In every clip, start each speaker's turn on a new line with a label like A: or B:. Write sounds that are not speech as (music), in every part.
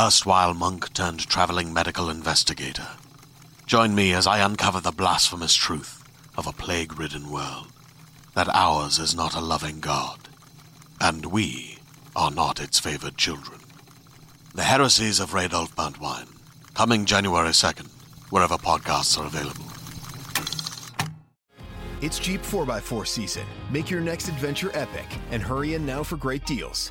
A: erstwhile monk turned traveling medical investigator. Join me as I uncover the blasphemous truth of a plague ridden world that ours is not a loving God, and we are not its favored children. The heresies of Radolf Burntwine, coming January 2nd, wherever podcasts are available.
B: It's Jeep 4x4 season. Make your next adventure epic and hurry in now for great deals.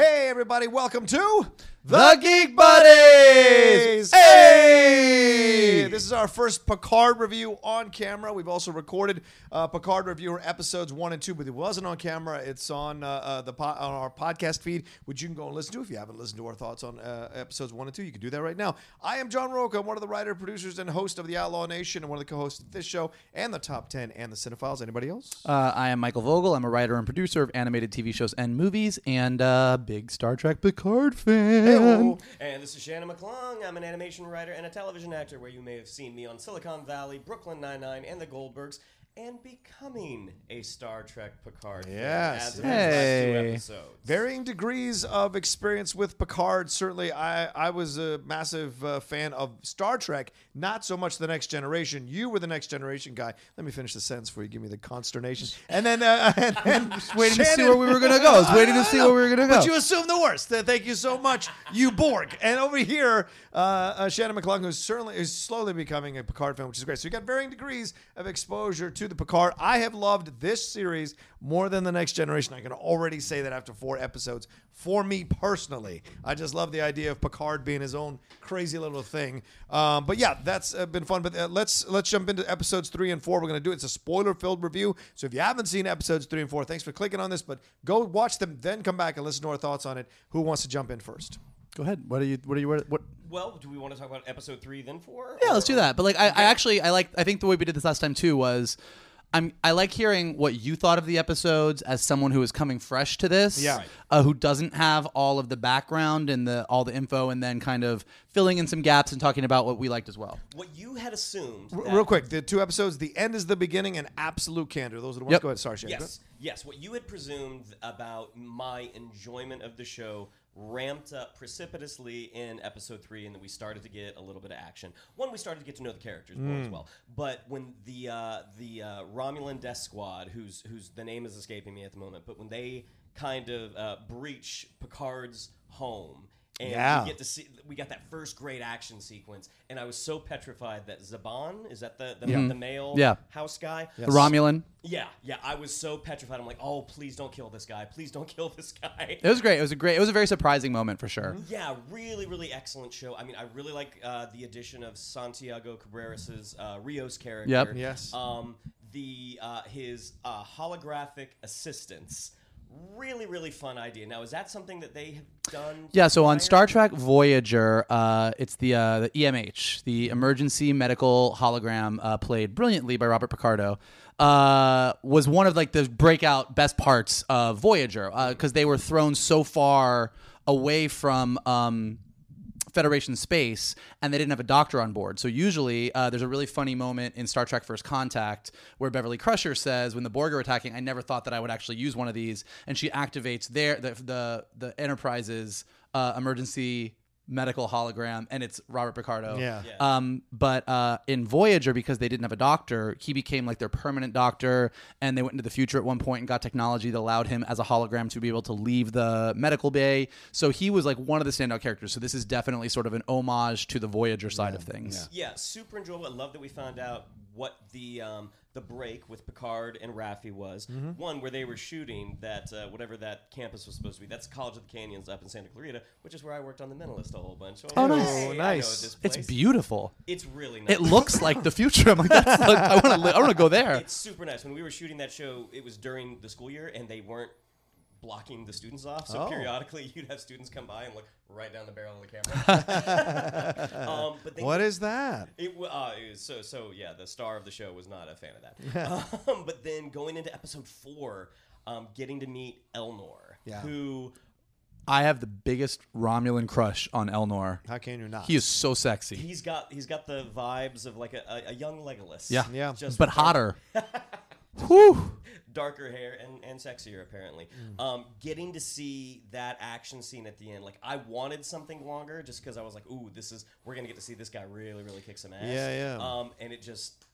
C: Hey, everybody, welcome to
D: The Geek Buddies!
C: Hey! This is our first Picard review on camera. We've also recorded uh, Picard reviewer episodes one and two, but it wasn't on camera. It's on uh, uh, the po- on our podcast feed, which you can go and listen to. If you haven't listened to our thoughts on uh, episodes one and two, you can do that right now. I am John Rocha. I'm one of the writer, producers, and host of the Outlaw Nation, and one of the co-hosts of this show and the Top Ten and the Cinephiles. Anybody else?
D: Uh, I am Michael Vogel. I'm a writer and producer of animated TV shows and movies, and a big Star Trek Picard fan.
E: And this is Shannon McClung. I'm an animation writer and a television actor where you may have seen me on Silicon Valley, Brooklyn Nine-Nine, and The Goldbergs, and becoming a Star Trek Picard fan
C: Yes,
E: as of
D: yes.
E: these last two
D: Hey.
E: episodes.
C: Varying degrees of experience with Picard. Certainly, I, I was a massive uh, fan of Star Trek, not so much The Next Generation. You were the Next Generation guy. Let me finish the sentence for you give me the consternation. And then, uh, (laughs) and then
D: waiting to see where we were gonna go. I was waiting to (laughs) see where we were gonna go.
C: But you assume the worst. Uh, Thank you so much, you Borg. And over here, uh, uh, Shannon McClung, who's certainly is slowly becoming a Picard fan, which is great. So you got varying degrees of exposure to the Picard. I have loved this series more than the Next Generation. I can already say that after four episodes. For me personally, I just love the idea of Picard being his own crazy little thing. Um, but yeah, that's uh, been fun. But uh, let's let's jump into episodes three and four. We're gonna do it. It's a spoiler filled review. So if you haven't seen episodes three and four, thanks for clicking on this. But go watch them, then come back and listen to our thoughts on it. Who wants to jump in first?
D: Go ahead. What are you? What are you? What? what
E: Well, do we want to talk about episode three then four?
D: yeah,
E: Or-
D: let's do that. But like, I, I actually, I like. I think the way we did this last time too was. I'm I like hearing what you thought of the episodes as someone who is coming fresh to this.
C: Yeah.
D: Uh, who doesn't have all of the background and the all the info, and then kind of filling in some gaps and talking about what we liked as well.
E: What you had assumed.
C: R-
E: that-
C: Real quick, the two episodes, the end is the beginning, and absolute candor. Those are the ones.
D: Yep.
C: Go ahead, sorry, Shane.
E: Yes, yes. What you had presumed about my enjoyment of the show ramped up precipitously in episode three, and then we started to get a little bit of action. One, we started to get to know the characters more as well. But when the uh, the uh, Romulan Death Squad, whose whose the name is escaping me at the moment, but when they kind of uh, breach Picard's home. And
C: Yeah.
E: we get to see we got that first great action sequence, and I was so petrified that Zhaban is that the the, the male
D: Yeah.
E: house guy
D: The Romulan.
E: yeah, yeah. I was so petrified. I'm like, oh, please don't kill this guy. Please don't (laughs) kill this guy.
D: It was great. It was a great. It was a very surprising moment for sure.
E: Yeah, really, really excellent show. I mean, I really like uh, the addition of Santiago Cabrera's uh, Rios' character.
D: Yep.
C: Yes.
E: Um, the uh, his uh, holographic assistants. Really, really fun idea. Now, is that something that they have done?
D: Yeah, so on? Star Trek Voyager, uh, it's the uh, the EMH, the Emergency Medical Hologram, uh, played brilliantly by Robert Picardo, uh, was one of like the breakout best parts of Voyager because they were thrown so far away from. Um, Federation space, and they didn't have a doctor on board. So usually, uh, there's a really funny moment in Star Trek: First Contact where Beverly Crusher says, "When the Borg are attacking, I never thought that I would actually use one of these," and she activates their the the, the Enterprise's uh, emergency medical hologram, and it's Robert Picardo.
C: Yeah.
E: Yeah.
D: Um, but uh, in Voyager, because they didn't have a doctor, he became like their permanent doctor, and they went into the future at one point and got technology that allowed him as a hologram to be able to leave the medical bay. So he was like one of the standout characters. So this is definitely sort of an homage to the Voyager side of things.
E: Yeah, super enjoyable. I love that we found out what the um, the break with Picard and Raffi was.
D: Mm-hmm.
E: One where they were shooting that uh, whatever that campus was supposed to be. That's College of the Canyons up in Santa Clarita, which is where I worked on the Mentalist a whole bunch. So
D: Oh, nice.
C: Nice.
D: It's beautiful.
E: It's really nice.
D: It looks like the future. I'm like, that's like, I want to. I want to go there.
E: It's super nice. When we were shooting that show, it was during the school year, and they weren't blocking the students off. So
C: Oh.
E: periodically, (laughs) you'd have students come by and look right down the barrel of the camera. (laughs) um, but they
C: What is that?
E: It, uh, it was so so yeah. The star of the show was not a fan of that. (laughs) um, but then going into episode four, um, getting to meet Elnor,
C: Yeah.
E: who
D: I have the biggest Romulan crush on Elnor.
C: How can you not?
D: He is so sexy.
E: he's got he's got the vibes of like a, a, a young Legolas.
D: Yeah.
C: Yeah.
E: just
D: but hotter. Whew.
E: darker hair and, and sexier apparently.
C: Mm.
E: Um, getting to see that action scene at the end, like I wanted something longer just because I was like, ooh, this is we're gonna get to see this guy really really kick some ass.
C: Yeah, yeah.
E: Um, and it just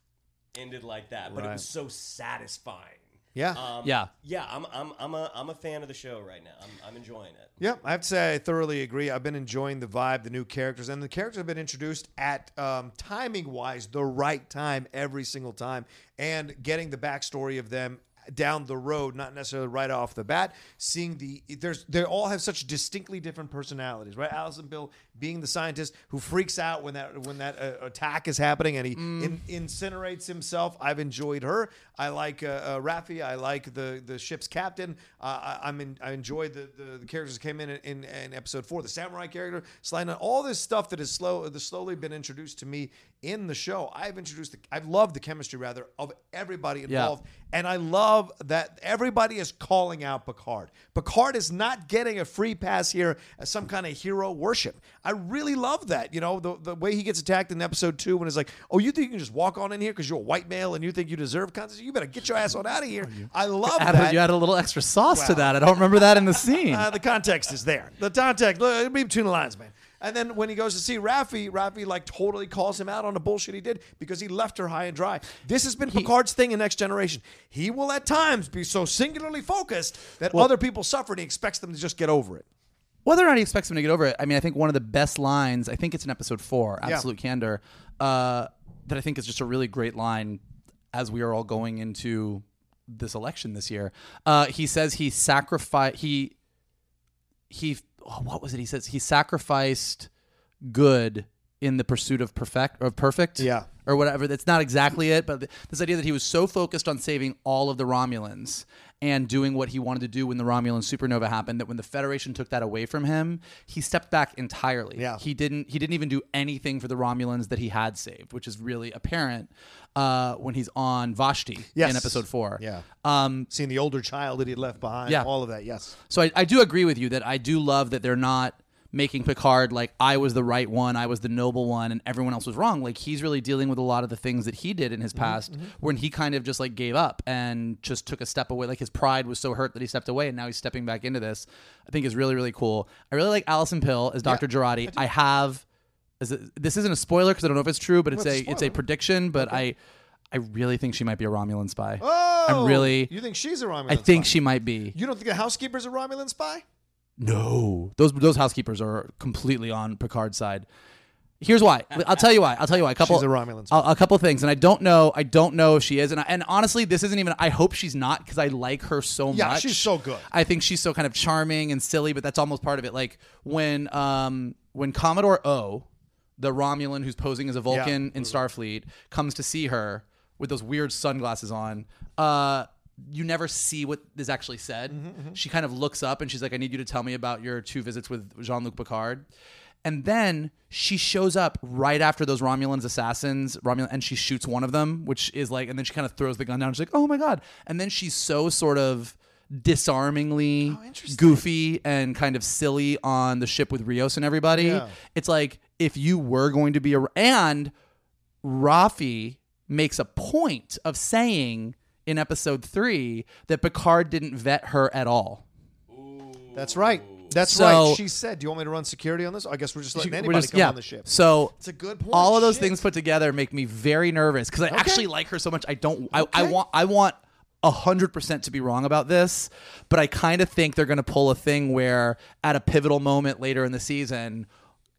E: ended like that, but it was so satisfying.
C: Yeah.
E: Um,
D: Yeah.
E: yeah. I'm, I'm, I'm a I'm a fan of the show right now. I'm, I'm enjoying it.
C: Yep, I have to say I thoroughly agree. I've been enjoying the vibe, the new characters, and the characters have been introduced at um, timing wise the right time every single time, and getting the backstory of them down the road, not necessarily right off the bat. Seeing the there's they all have such distinctly different personalities, right? Allison Pill being the scientist who freaks out when that when that uh, attack is happening and he in, incinerates himself. I've enjoyed her. I like uh, uh, Raffi. I like the the ship's captain. Uh, I, I'm in, I enjoyed the, the the characters that came in in, in episode four. The samurai character, sliding on all this stuff that is slow, that's slowly been introduced to me in the show. I've introduced, the, I've loved the chemistry rather of everybody involved, and I love that everybody is calling out Picard. Picard is not getting a free pass here as some kind of hero worship. I really love that. You know, the, the way he gets attacked in episode two when it's like, oh, you think you can just walk on in here because you're a white male and you think you deserve consequences? You better get your ass on out of here. I love
D: Added,
C: that.
D: you added a little extra sauce to that. I don't remember that in the (laughs) scene.
C: Uh, the context is there. The context, look, it'll be between the lines, man. And then when he goes to see Raffi, Raffi like totally calls him out on the bullshit he did because he left her high and dry. This has been Picard's thing in Next Generation. He will at times be so singularly focused that other people suffer and he expects them to just get over it.
D: Whether or not he expects them to get over it, I mean, I think one of the best lines, I think it's in episode four,
C: Yeah.
D: Absolute Candor, uh, that I think is just a really great line as we are all going into this election this year. Uh, he says he sacrificed, he, he, oh, what was it? He says he sacrificed good in the pursuit of perfect, of perfect.
C: Yeah.
D: Or whatever. That's not exactly it, but this idea that he was so focused on saving all of the Romulans and doing what he wanted to do when the Romulan supernova happened that when the Federation took that away from him, he stepped back entirely.
C: Yeah.
D: He didn't he didn't even do anything for the Romulans that he had saved, which is really apparent. Uh, when he's on Vashti
C: Yes.
D: in episode four.
C: Yeah.
D: Um,
C: Seeing the older child that he left behind.
D: Yeah.
C: All of that. Yes.
D: so I, I do agree with you that I do love that they're not making Picard like I was the right one, I was the noble one, and everyone else was wrong. Like he's really dealing with a lot of the things that he did in his past when he kind of just like gave up and just took a step away. Like his pride was so hurt that he stepped away, and now he's stepping back into this. I think is really really cool. I really like Allison Pill as Dr. Jurati. I have. Is it, this isn't a spoiler because I don't know if it's true, but it's
C: Well,
D: a
C: it's a
D: it's a prediction. But I, I really think she might be a Romulan spy.
C: Oh.
D: I'm really.
C: You think she's a Romulan
D: I think
C: spy?
D: she might be.
C: You don't think the housekeeper's a Romulan spy?
D: No, those those housekeepers are completely on Picard's side. Here's why. I'll tell you why. I'll tell you why. A couple.
C: She's a Romulan spy.
D: A, a couple things, and I don't know. I don't know if she is, and I, and honestly, this isn't even. I hope she's not because I like her so
C: Yeah,
D: much.
C: she's so good.
D: I think she's so kind of charming and silly, but that's almost part of it. Like when um when Commodore O, the Romulan who's posing as a Vulcan in Starfleet, comes to see her with those weird sunglasses on. Uh, you never see what is actually said.
C: Mm-hmm,
D: She kind of looks up and she's like, "I need you to tell me about your two visits with Jean-Luc Picard." And then she shows up right after those Romulans assassins, Romulan, and she shoots one of them, which is like, and then she kind of throws the gun down. She's like, "Oh my god!" And then she's so sort of disarmingly
C: Oh,
D: goofy and kind of silly on the ship with Rios and everybody.
C: Yeah.
D: It's like if you were going to be a and Raffi makes a point of saying in episode three that Picard didn't vet her at all.
C: That's right. That's
D: So-
C: right. She said, "Do you want me to run security on this?" I guess we're just letting anybody
D: just-
C: come
D: yeah.
C: on the ship.
D: So
C: It's a good point.
D: all of those
C: Shit.
D: things put together make me very nervous because I actually like her so much. I don't. I, I want. I want a hundred percent to be wrong about this, but I kind of think they're going to pull a thing where at a pivotal moment later in the season,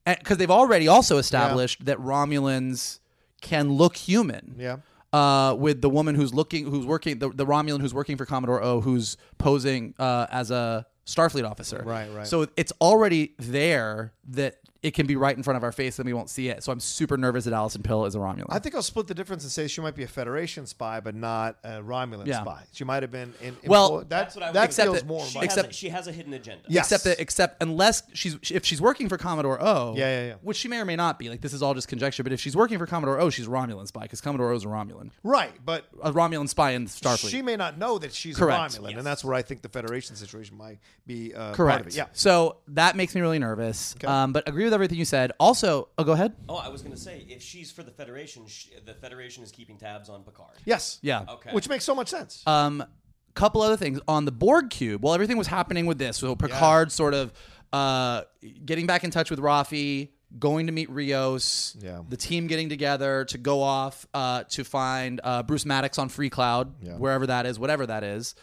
D: because they've already also established that Romulans can look human.
C: Yeah.
D: Uh, with the woman who's looking, who's working, the, the Romulan who's working for Commodore O, who's posing uh, as a Starfleet officer.
C: Right, right.
D: So it's already there that it can be right in front of our face and we won't see it. So I'm super nervous that Allison Pill is a Romulan.
C: I think I'll split the difference and say she might be a Federation spy, but not a Romulan
D: Yeah.
C: spy. She might have been in. in
D: Well,
C: that,
E: That's what I was
C: that
E: gonna
D: Except
C: feels
D: that
C: more.
E: She,
C: like-
E: has
D: Except-
E: a, she has a hidden agenda.
C: Yes.
D: except that except unless she's if she's working for Commodore O,
C: Yeah, yeah, yeah.
D: which she may or may not be. Like this is all just conjecture. But if she's working for Commodore O, she's a Romulan spy because Commodore O is a Romulan,
C: right, but
D: a Romulan spy in Starfleet.
C: she may not know that she's
D: Correct.
C: a Romulan, and that's where I think the Federation situation might be uh,
D: Correct.
C: part of it. Yeah.
D: So that makes me really nervous. Um, but agree with everything you said. Also, oh, go ahead.
E: Oh, I was going to say, if she's for the Federation, sh the Federation is keeping tabs on Picard.
C: Yes.
D: Yeah.
E: Okay.
C: Which makes so much sense.
D: Um, couple other things on the Borg cube. While everything was happening with this, so Picard sort of uh, getting back in touch with Raffi, going to meet Rios,
C: Yeah.
D: the team getting together to go off uh, to find uh, Bruce Maddox on Freecloud, wherever that is, whatever that is.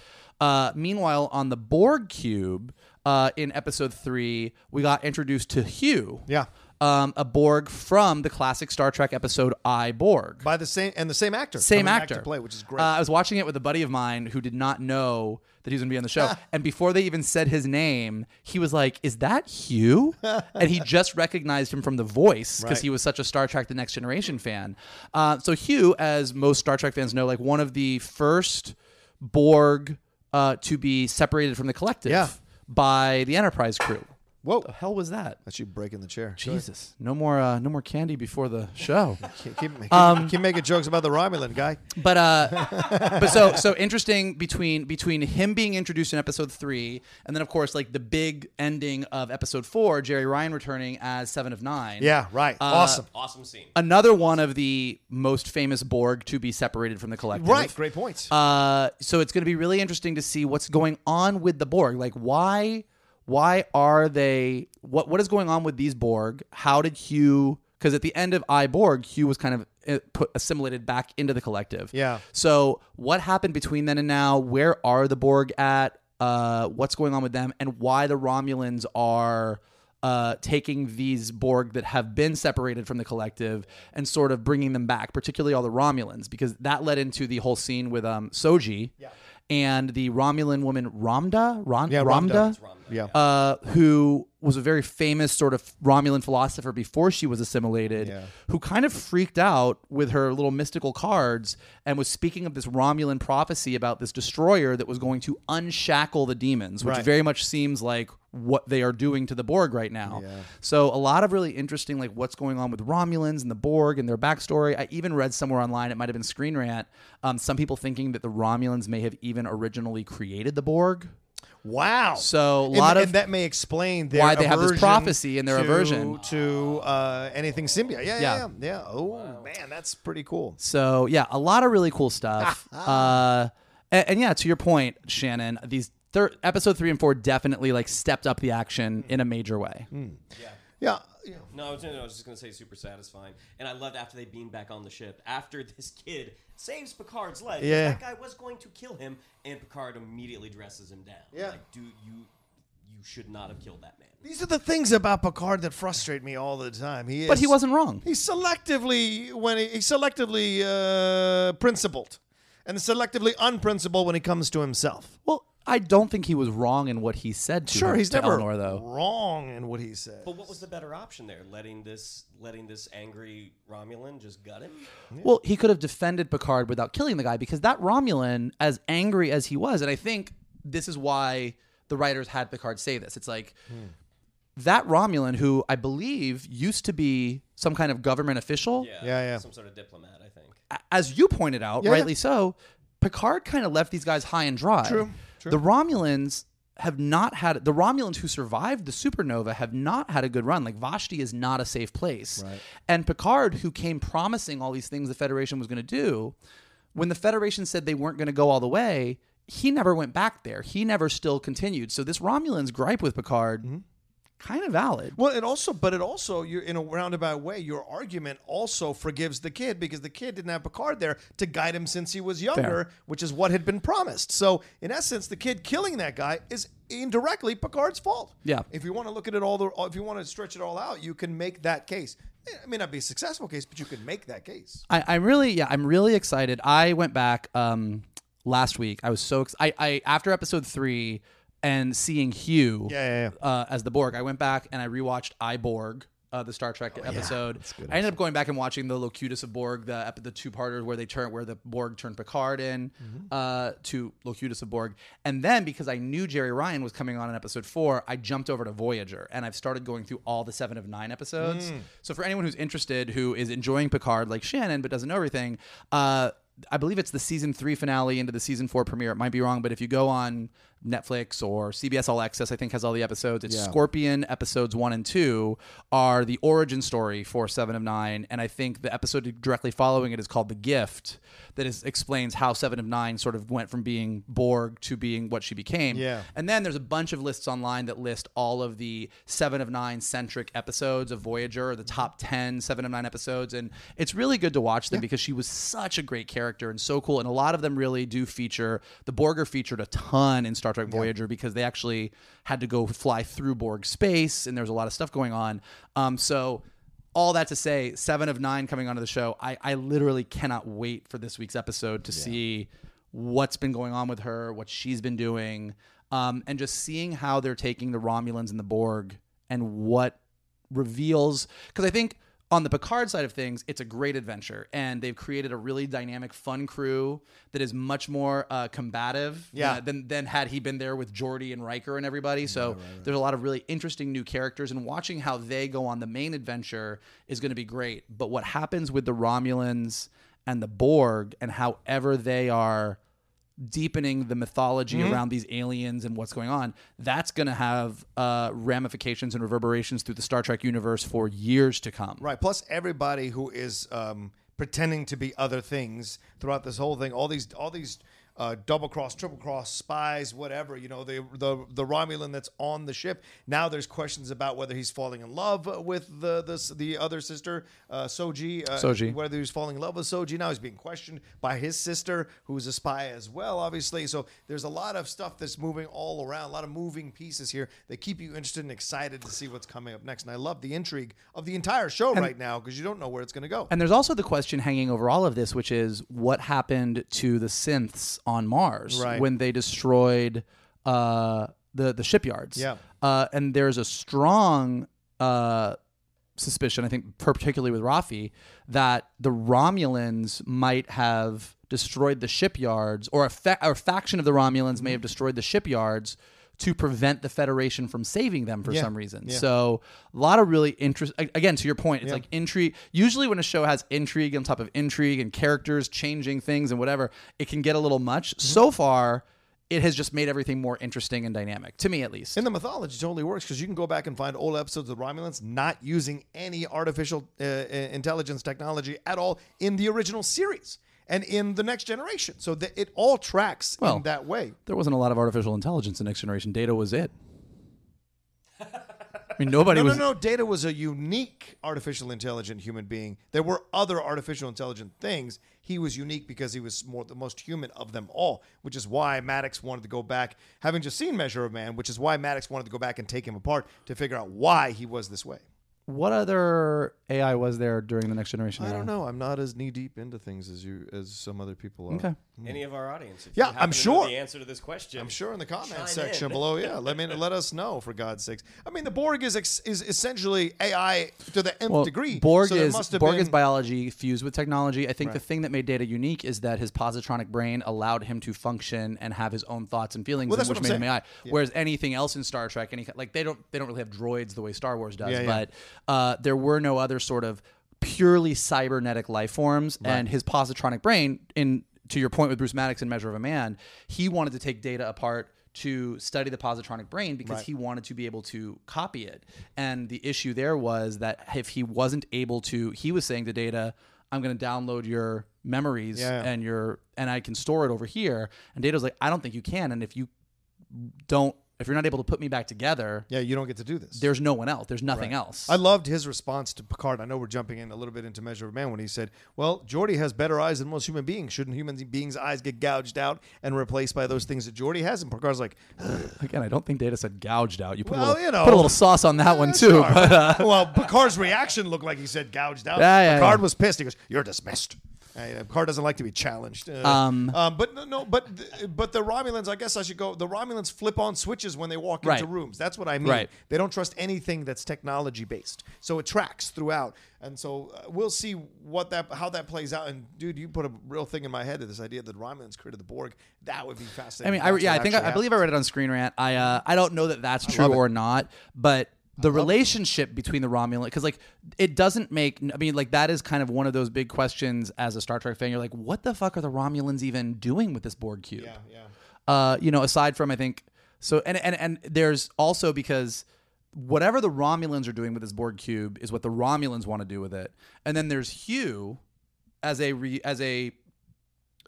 D: Uh, meanwhile, on the Borg cube uh, in episode three, we got introduced to Hugh.
C: Yeah.
D: Um, a Borg from the classic Star Trek episode I Borg.
C: By the same and the same actor.
D: Same
C: coming back
D: actor.
C: to play, which is great.
D: Uh, I was watching it with a buddy of mine who did not know that he was going to be on the show. (laughs) and before they even said his name, he was like, Is that Hugh? (laughs) and he just recognized him from the voice because
C: Right.
D: he was such a Star Trek The Next Generation fan. Uh, so, Hugh, as most Star Trek fans know, like one of the first Borg uh, to be separated from the collective
C: Yeah.
D: By the Enterprise crew.
C: Whoa.
D: The hell was that?
C: That's you breaking the chair. Go ahead.
D: Jesus, no more, uh, no more candy before the show. (laughs)
C: Keep, keep, keep,
D: Um,
C: keep making jokes about the Romulan guy.
D: But uh, (laughs) but so so interesting between between him being introduced in episode three, and then of course like the big ending of episode four, Jeri Ryan returning as Seven of Nine.
C: Yeah, right.
D: Uh,
C: awesome.
E: Awesome scene.
D: Another one of the most famous Borg to be separated from the collective.
C: Right. Great points.
D: Uh, so it's going to be really interesting to see what's going on with the Borg. Like, why, why are they? What what is going on with these Borg? How did Hugh? Because at the end of I Borg, Hugh was kind of uh, put assimilated back into the collective.
C: Yeah.
D: So what happened between then and now? Where are the Borg at? Uh, what's going on with them? And why the Romulans are uh, taking these Borg that have been separated from the collective and sort of bringing them back, particularly all the Romulans, because that led into the whole scene with um, Soji and the Romulan woman Ramdha, Ron-
C: Yeah, Ramdha.
D: Ramdha,
C: yeah.
D: uh, who was a very famous sort of Romulan philosopher before she was assimilated,
C: Yeah.
D: who kind of freaked out with her little mystical cards and was speaking of this Romulan prophecy about this destroyer that was going to unshackle the demons, which
C: Right.
D: very much seems like what they are doing to the Borg right now. So a lot of really interesting like what's going on with Romulans and the Borg and their backstory. I even read somewhere online, it might have been Screen Rant, um, some people thinking that the Romulans may have even originally created the Borg.
C: Wow.
D: So a
C: And-
D: lot
C: and
D: of
C: that may explain their
D: why they have this prophecy and their
C: to,
D: aversion.
C: to uh, anything symbiote. Yeah, yeah,
D: Yeah.
C: yeah. yeah. Oh man, that's pretty cool.
D: So yeah, a lot of really cool stuff. (laughs) uh, and, and yeah, to your point, Shannon, these thir- episode three and four definitely like stepped up the action in a major way.
C: Yeah, yeah.
E: No, I was, no, I was just going to say super satisfying. And I loved after they beam back on the ship, after (laughs) this kid saves Picard's life.
C: Yeah.
E: that guy was going to kill him, and Picard immediately dresses him down.
C: Yeah.
E: Like, dude, you, you should not have killed that man.
C: These are the things about Picard that frustrate me all the time. He is,
D: But he wasn't wrong.
C: He's selectively when he, he's selectively uh, principled, and selectively unprincipled when he comes to himself.
D: Well, I don't think he was wrong in what he said to
C: Sure, he's
D: to
C: never
D: Elnor though.
C: wrong in what he said.
E: But what was the better option there? Letting this, letting this angry Romulan just gut him?
D: Well, he could have defended Picard without killing the guy because that Romulan, as angry as he was, and I think this is why the writers had Picard say this. It's like hmm. that Romulan, who I believe used to be some kind of government official,
E: Yeah,
C: Yeah, yeah.
E: Some sort of diplomat, I think.
D: a- as you pointed out,
C: Yeah,
D: rightly
C: yeah.
D: so, Picard kind of left these guys high and dry.
C: True,
D: The Romulans have not had the Romulans who survived the supernova have not had a good run. Like Vashti is not a safe place.
C: Right.
D: And Picard, who came promising all these things the Federation was going to do, when the Federation said they weren't going to go all the way, he never went back there. He never still continued. So this Romulan's gripe with Picard,
C: Mm-hmm.
D: Kind of valid.
C: Well, it also, but it also, you're in a roundabout way. Your argument also forgives the kid because the kid didn't have Picard there to guide him since he was younger,
D: Fair.
C: which is what had been promised. So, in essence, the kid killing that guy is indirectly Picard's fault.
D: Yeah.
C: If you want to look at it all, the, if you want to stretch it all out, you can make that case. It may not be a successful case, but you can make that case.
D: I, I'm really, yeah, I'm really excited. I went back um, last week. I was so ex- I, I after episode three and seeing Hugh
C: Yeah, yeah,
D: Uh, as the Borg, I went back and I rewatched I Borg. Uh, the Star Trek episode. I ended up going back and watching the Locutus of Borg, the ep- the two parters where they turn where the Borg turned Picard in uh, to Locutus of Borg, and then because I knew Jeri Ryan was coming on in episode four, I jumped over to Voyager and I've started going through all the seven of nine episodes. So for anyone who's interested, who is enjoying Picard like Shannon but doesn't know everything, uh, I believe it's the season three finale into the season four premiere. It might be wrong, but if you go on Netflix or CBS All Access, I think has all the episodes. It's Scorpion episodes one and two are the origin story for Seven of Nine, and I think the episode directly following it is called The Gift, that is explains how Seven of Nine sort of went from being Borg to being what she became.
C: Yeah.
D: And then there's a bunch of lists online that list all of the Seven of Nine centric episodes of Voyager, the top 10 Seven of Nine episodes. And it's really good to watch them because she was such a great character and so cool. And a lot of them really do feature, the Borger featured a ton in Star Trek Voyager because they actually had to go fly through Borg space and there's a lot of stuff going on. Um, so all that to say, seven of nine coming onto the show. I, I literally cannot wait for this week's episode to see what's been going on with her, what she's been doing, um, and just seeing how they're taking the Romulans and the Borg and what reveals. Because I think on the Picard side of things, it's a great adventure, and they've created a really dynamic, fun crew that is much more uh, combative
C: Yeah.
D: than than had he been there with Geordi and Riker and everybody. So there's a lot of really interesting new characters, and watching how they go on the main adventure is going to be great. But what happens with the Romulans and the Borg, and however they are deepening the mythology
C: Mm-hmm.
D: around these aliens and what's going on, that's going to have uh, ramifications and reverberations through the Star Trek universe for years to come.
C: Right. Plus, everybody who is um, pretending to be other things throughout this whole thing, all these, all these uh, double cross, triple cross spies, whatever. You know, the the the Romulan that's on the ship. Now there's questions about whether he's falling in love with the the, the other sister, uh, Soji. Uh,
D: Soji.
C: Whether he's falling in love with Soji. Now he's being questioned by his sister, who's a spy as well, obviously. So there's a lot of stuff that's moving all around, a lot of moving pieces here that keep you interested and excited to see what's coming up next. And I love the intrigue of the entire show right now because you don't know where it's going to go.
D: And there's also the question hanging over all of this, which is what happened to the synths on Mars
C: Right.
D: when they destroyed uh, the the shipyards.
C: Yeah.
D: Uh, and there's a strong uh, suspicion, I think, particularly with Raffi, that the Romulans might have destroyed the shipyards, or a, fa- or a faction of the Romulans may have destroyed the shipyards to prevent the Federation from saving them for
C: Yeah.
D: some reason.
C: Yeah.
D: So a lot of really interest. Again, to your point, it's like intrigue. Usually, when a show has intrigue on top of intrigue and characters changing things and whatever, it can get a little much.
C: Mm-hmm.
D: So far. It has just made everything more interesting and dynamic to me, at least.
C: And the mythology totally works because you can go back and find old episodes of Romulans not using any artificial uh, intelligence technology at all in the original series and in the next generation. So that it all tracks
D: Well,
C: in that way.
D: there wasn't a lot of artificial intelligence in Next Generation. Data was it. I mean, nobody (laughs)
C: No,
D: was.
C: no, no. Data was a unique artificial intelligent human being. There were other artificial intelligent things. He was unique because he was more the most human of them all, which is why Maddox wanted to go back, having just seen Measure of Man, which is why Maddox wanted to go back and take him apart to figure out why he was this way.
D: What other AI was there during the Next Generation?
C: I
D: era?
C: don't know. I'm not as knee deep into things as you as some other people are.
D: Okay.
E: Any of our audience? If
C: Yeah,
E: you
C: I'm
E: to know
C: sure.
E: the answer to this question.
C: I'm sure in the comment section
E: in.
C: below. Yeah, let me let us know for God's sakes. I mean, the Borg is ex, is essentially AI to the nth
D: Well,
C: degree.
D: Borg
C: so there
D: is
C: must have
D: Borg
C: been,
D: is biology fused with technology. I think the thing that made Data unique is that his positronic brain allowed him to function and have his own thoughts and feelings,
C: Well, that's
D: which
C: what I'm
D: made him AI.
C: saying.
D: Whereas anything else in Star Trek, any like they don't they don't really have droids the way Star Wars does.
C: Yeah, yeah.
D: But uh, there were no other sort of purely cybernetic life forms, and his positronic brain in to your point with Bruce Maddox in Measure of a Man, he wanted to take data apart to study the positronic brain because
C: Right.
D: he wanted to be able to copy it. And the issue there was that if he wasn't able to, he was saying to data, I'm going to download your memories
C: Yeah.
D: and your and I can store it over here. And data was like, I don't think you can. And if you don't, if you're not able to put me back together,
C: Yeah, you don't get to do this.
D: there's no one else. There's nothing else.
C: I loved his response to Picard. I know we're jumping in a little bit into Measure of Man when he said, "Well, Geordi has better eyes than most human beings. Shouldn't human beings' eyes get gouged out and replaced by those things that Geordi has?" And Picard's like,
D: Again, I don't think data said gouged out. You put,
C: Well,
D: a, little,
C: you know.
D: put a little sauce on that one too.
C: Sure.
D: But uh,
C: "Well, Picard's reaction looked like he said gouged out."
D: Yeah, yeah,
C: Picard
D: yeah.
C: was pissed. He goes, "You're dismissed." Uh, car doesn't like to be challenged. Uh,
D: Um,
C: but no, no, but th- but the Romulans, I guess I should go. The Romulans flip on switches when they walk
D: Right.
C: into rooms. That's what I mean.
D: Right.
C: They don't trust anything that's technology based, so it tracks throughout. And so uh, we'll see what that how that plays out. And dude, you put a real thing in my head of this idea that Romulans created the Borg. That would be fascinating.
D: I
C: mean,
D: I, yeah, I think I, I believe I read it on Screen Rant. I uh, I don't know that that's true or not, but the relationship between the Romulan because like it doesn't make. I mean, like that is kind of one of those big questions as a Star Trek fan. You're like, what the fuck are the Romulans even doing with this Borg cube?
C: Yeah, yeah.
D: uh, you know, aside from I think so, and and and there's also because whatever the Romulans are doing with this Borg cube is what the Romulans want to do with it, and then there's Hugh as a re, as a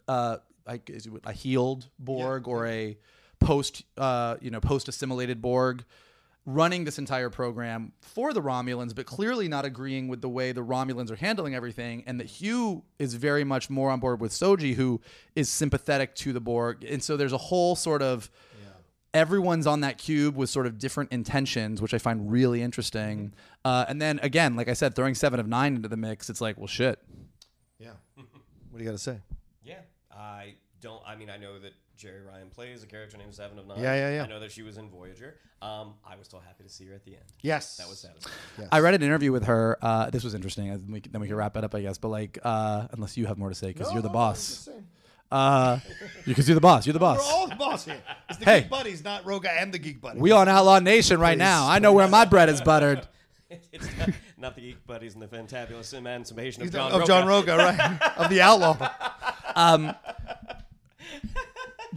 D: uh, like is it a healed Borg or a post uh, you know post assimilated Borg running this entire program for the Romulans, but clearly not agreeing with the way the Romulans are handling everything, and that Hugh is very much more on board with Soji, who is sympathetic to the Borg, and so there's a whole sort of everyone's on that cube with sort of different intentions, which I find really interesting. Uh, and then again, like I said, throwing Seven of Nine into the mix, it's like, well, shit.
C: Yeah. (laughs) what do you got to say?
E: Yeah, I don't. I mean, I know that Jeri Ryan plays a character named Seven of Nine.
C: Yeah, yeah, yeah.
E: I know that she was in Voyager. Um, I was still happy to see her at the end.
C: Yes,
E: That was satisfying.
D: I read an interview with her. Uh, this was interesting. Then we, can- then we can wrap it up, I guess. But like, uh, unless you have more to say, because you're the boss. Uh, because you're the boss. You're the
C: We're
D: boss.
C: all the boss here. It's the
D: Hey.
C: Geek Buddies, not Rocha and the Geek Buddies.
D: We on Outlaw Nation right now. I know where my bread is buttered. (laughs)
E: it's not, not the Geek Buddies and the Fantabulous Emancipation of
C: He's
E: John
C: of
E: Rocha.
C: John Rocha, right? (laughs) of the Outlaw.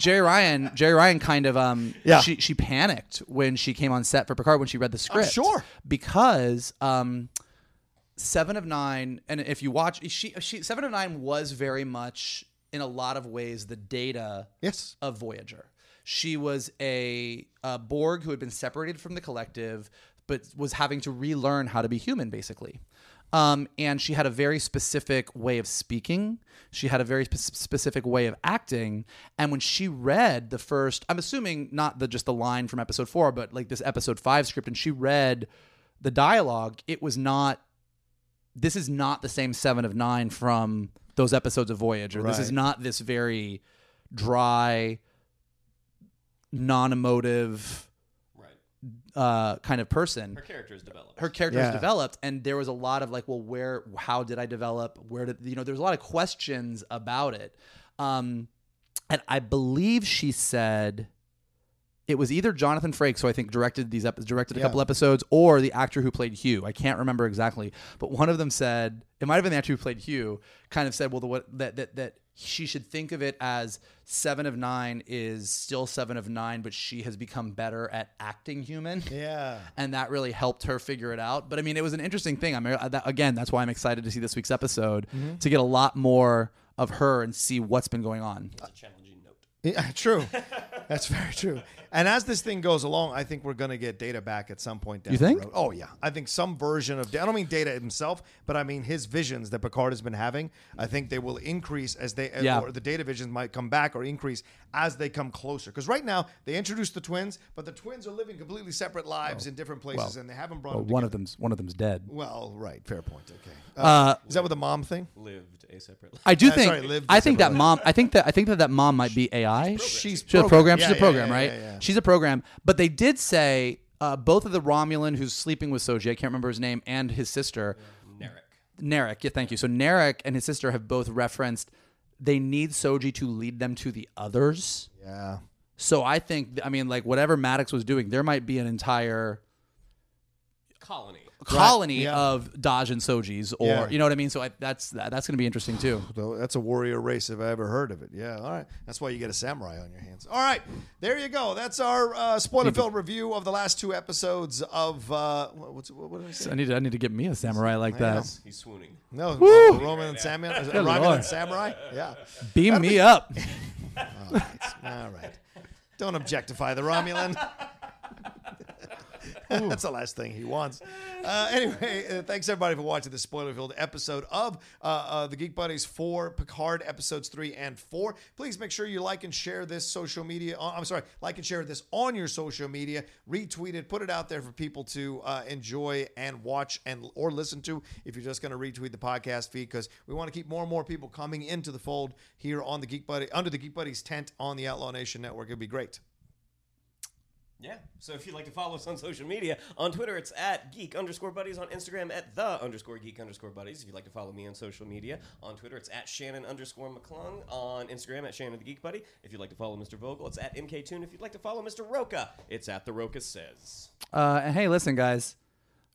D: Jeri Ryan, Jeri Ryan kind of um
C: Yeah.
D: she she panicked when she came on set for Picard when she read the script.
C: sure.
D: Because um Seven of Nine and if you watch she she Seven of Nine was very much in a lot of ways the data
C: Yes.
D: of Voyager. She was a, a Borg who had been separated from the collective, but was having to relearn how to be human, basically. Um, and she had a very specific way of speaking. She had a very spe- specific way of acting. And when she read the first, I'm assuming not the just the line from episode four, but like this episode five script, and she read the dialogue, it was not. This is not the same seven of nine from those episodes of Voyager. This is not this very dry, non-emotive uh, kind of person
E: Her character is developed.
D: her character
C: Yeah.
D: developed and there was a lot of like well where how did i develop where did you know there's a lot of questions about it um and i believe she said it was either Jonathan Frakes, who I think directed these ep- directed a
C: Yeah.
D: couple episodes, or the actor who played Hugh. I can't remember exactly, but one of them said it might have been the actor who played Hugh. Kind of said, well, the what that that that she should think of it as Seven of Nine is still Seven of Nine, but she has become better at acting human (laughs)
C: Yeah.
D: and that really helped her figure it out. But I mean, it was an interesting thing. I mean, uh, that, again, that's why I'm excited to see this week's episode
C: Mm-hmm.
D: to get a lot more of her and see what's been going on.
E: It's a challenging note.
C: Yeah, (laughs) true. (laughs) That's very true. And as this thing goes along, I think we're going to get Data back at some point down
D: You
C: the
D: think?
C: road. Oh yeah, I think some version of. I don't mean Data himself, but I mean his visions that Picard has been having. I think they will increase as they,
D: Yeah.
C: or the Data visions might come back or increase as they come closer. Because right now they introduced the twins, but the twins are living completely separate lives in different places, and they haven't brought
D: Well,
C: them
D: one of them's one of them's dead.
C: Well, right, fair point. Okay, uh,
D: Uh,
C: is that with the mom thing?
E: Lived a separate life.
D: I do
C: Uh,
D: think.
C: sorry, lived
D: I think that
C: separately.
D: mom. I think that I think that that mom might be AI.
C: She's
D: She's a program. She's a program,
C: yeah, yeah,
D: right?
C: yeah, yeah.
D: She's a program. But they did say uh, both of the Romulan who's sleeping with Soji, I can't remember his name, and his sister,
E: Narek.
D: Narek. Yeah, thank you. So Narek and his sister have both referenced they need Soji to lead them to the others.
C: Yeah.
D: So I think, I mean, like whatever Maddox was doing, there might be an entire
E: Colony.
D: Colony
C: yeah.
D: of Dahj and Sojis, or
C: Yeah.
D: you know what I mean. So I, that's that's going to be interesting too. (sighs)
C: That's a warrior race if I ever heard of it. Yeah, all right. That's why you get a samurai on your hands. All right, there you go. That's our uh, spoiler-filled review of the last two episodes of uh, what- what's what, what did I say?
D: I need to, I need to get me a samurai like
C: I know.
D: that.
E: He's swooning.
C: No, Roman and Samuel, is it Roman and Samurai. Yeah.
D: Beam me up. (laughs)
C: All right. All right. Don't objectify the Romulan. (laughs) That's the last thing he wants. Uh, anyway, uh, thanks everybody for watching this spoiler-filled episode of uh, uh, the Geek Buddies for Picard episodes three and four. Please make sure you like and share this social media. uh, I'm sorry, like and share this on your social media. Retweet it, put it out there for people to uh, enjoy and watch and or listen to. If you're just going to retweet the podcast feed, because we want to keep more and more people coming into the fold here on the Geek Buddy under the Geek Buddies tent on the Outlaw Nation Network. It'd be great.
E: Yeah. So if you'd like to follow us on social media, on Twitter it's at geek underscore buddies, on Instagram at the underscore geek underscore buddies. If you'd like to follow me on social media, on Twitter it's at Shannon underscore McClung, on Instagram at Shannon the Geek Buddy. If you'd like to follow Mr. Vogel, it's at MK Tune. If you'd like to follow Mr. Rocha, it's at the Rocha Says.
D: Uh, and hey, listen, guys,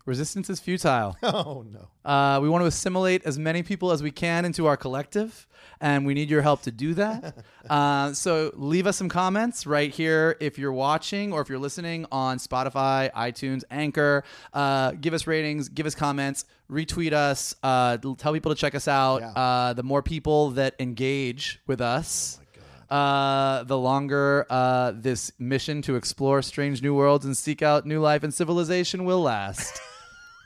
D: resistance is futile. (laughs)
C: Oh no.
D: Uh, we want to assimilate as many people as we can into our collective, and we need your help to do that. (laughs) uh, so leave us some comments right here if you're watching or if you're listening on Spotify, iTunes, Anchor. Uh, give us ratings, give us comments, retweet us, uh, tell people to check us out.
C: Yeah.
D: Uh, the more people that engage with us. uh, the longer uh, this mission to explore strange new worlds and seek out new life and civilization will last. (laughs)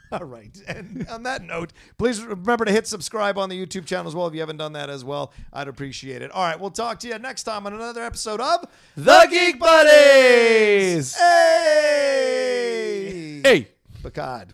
D: (laughs)
C: All right. And on that note, please remember to hit subscribe on the YouTube channel as well if you haven't done that as well. I'd appreciate it. All right. We'll talk to you next time on another episode of
D: the Geek Buddies!
C: Hey!
D: Hey!
C: Picard.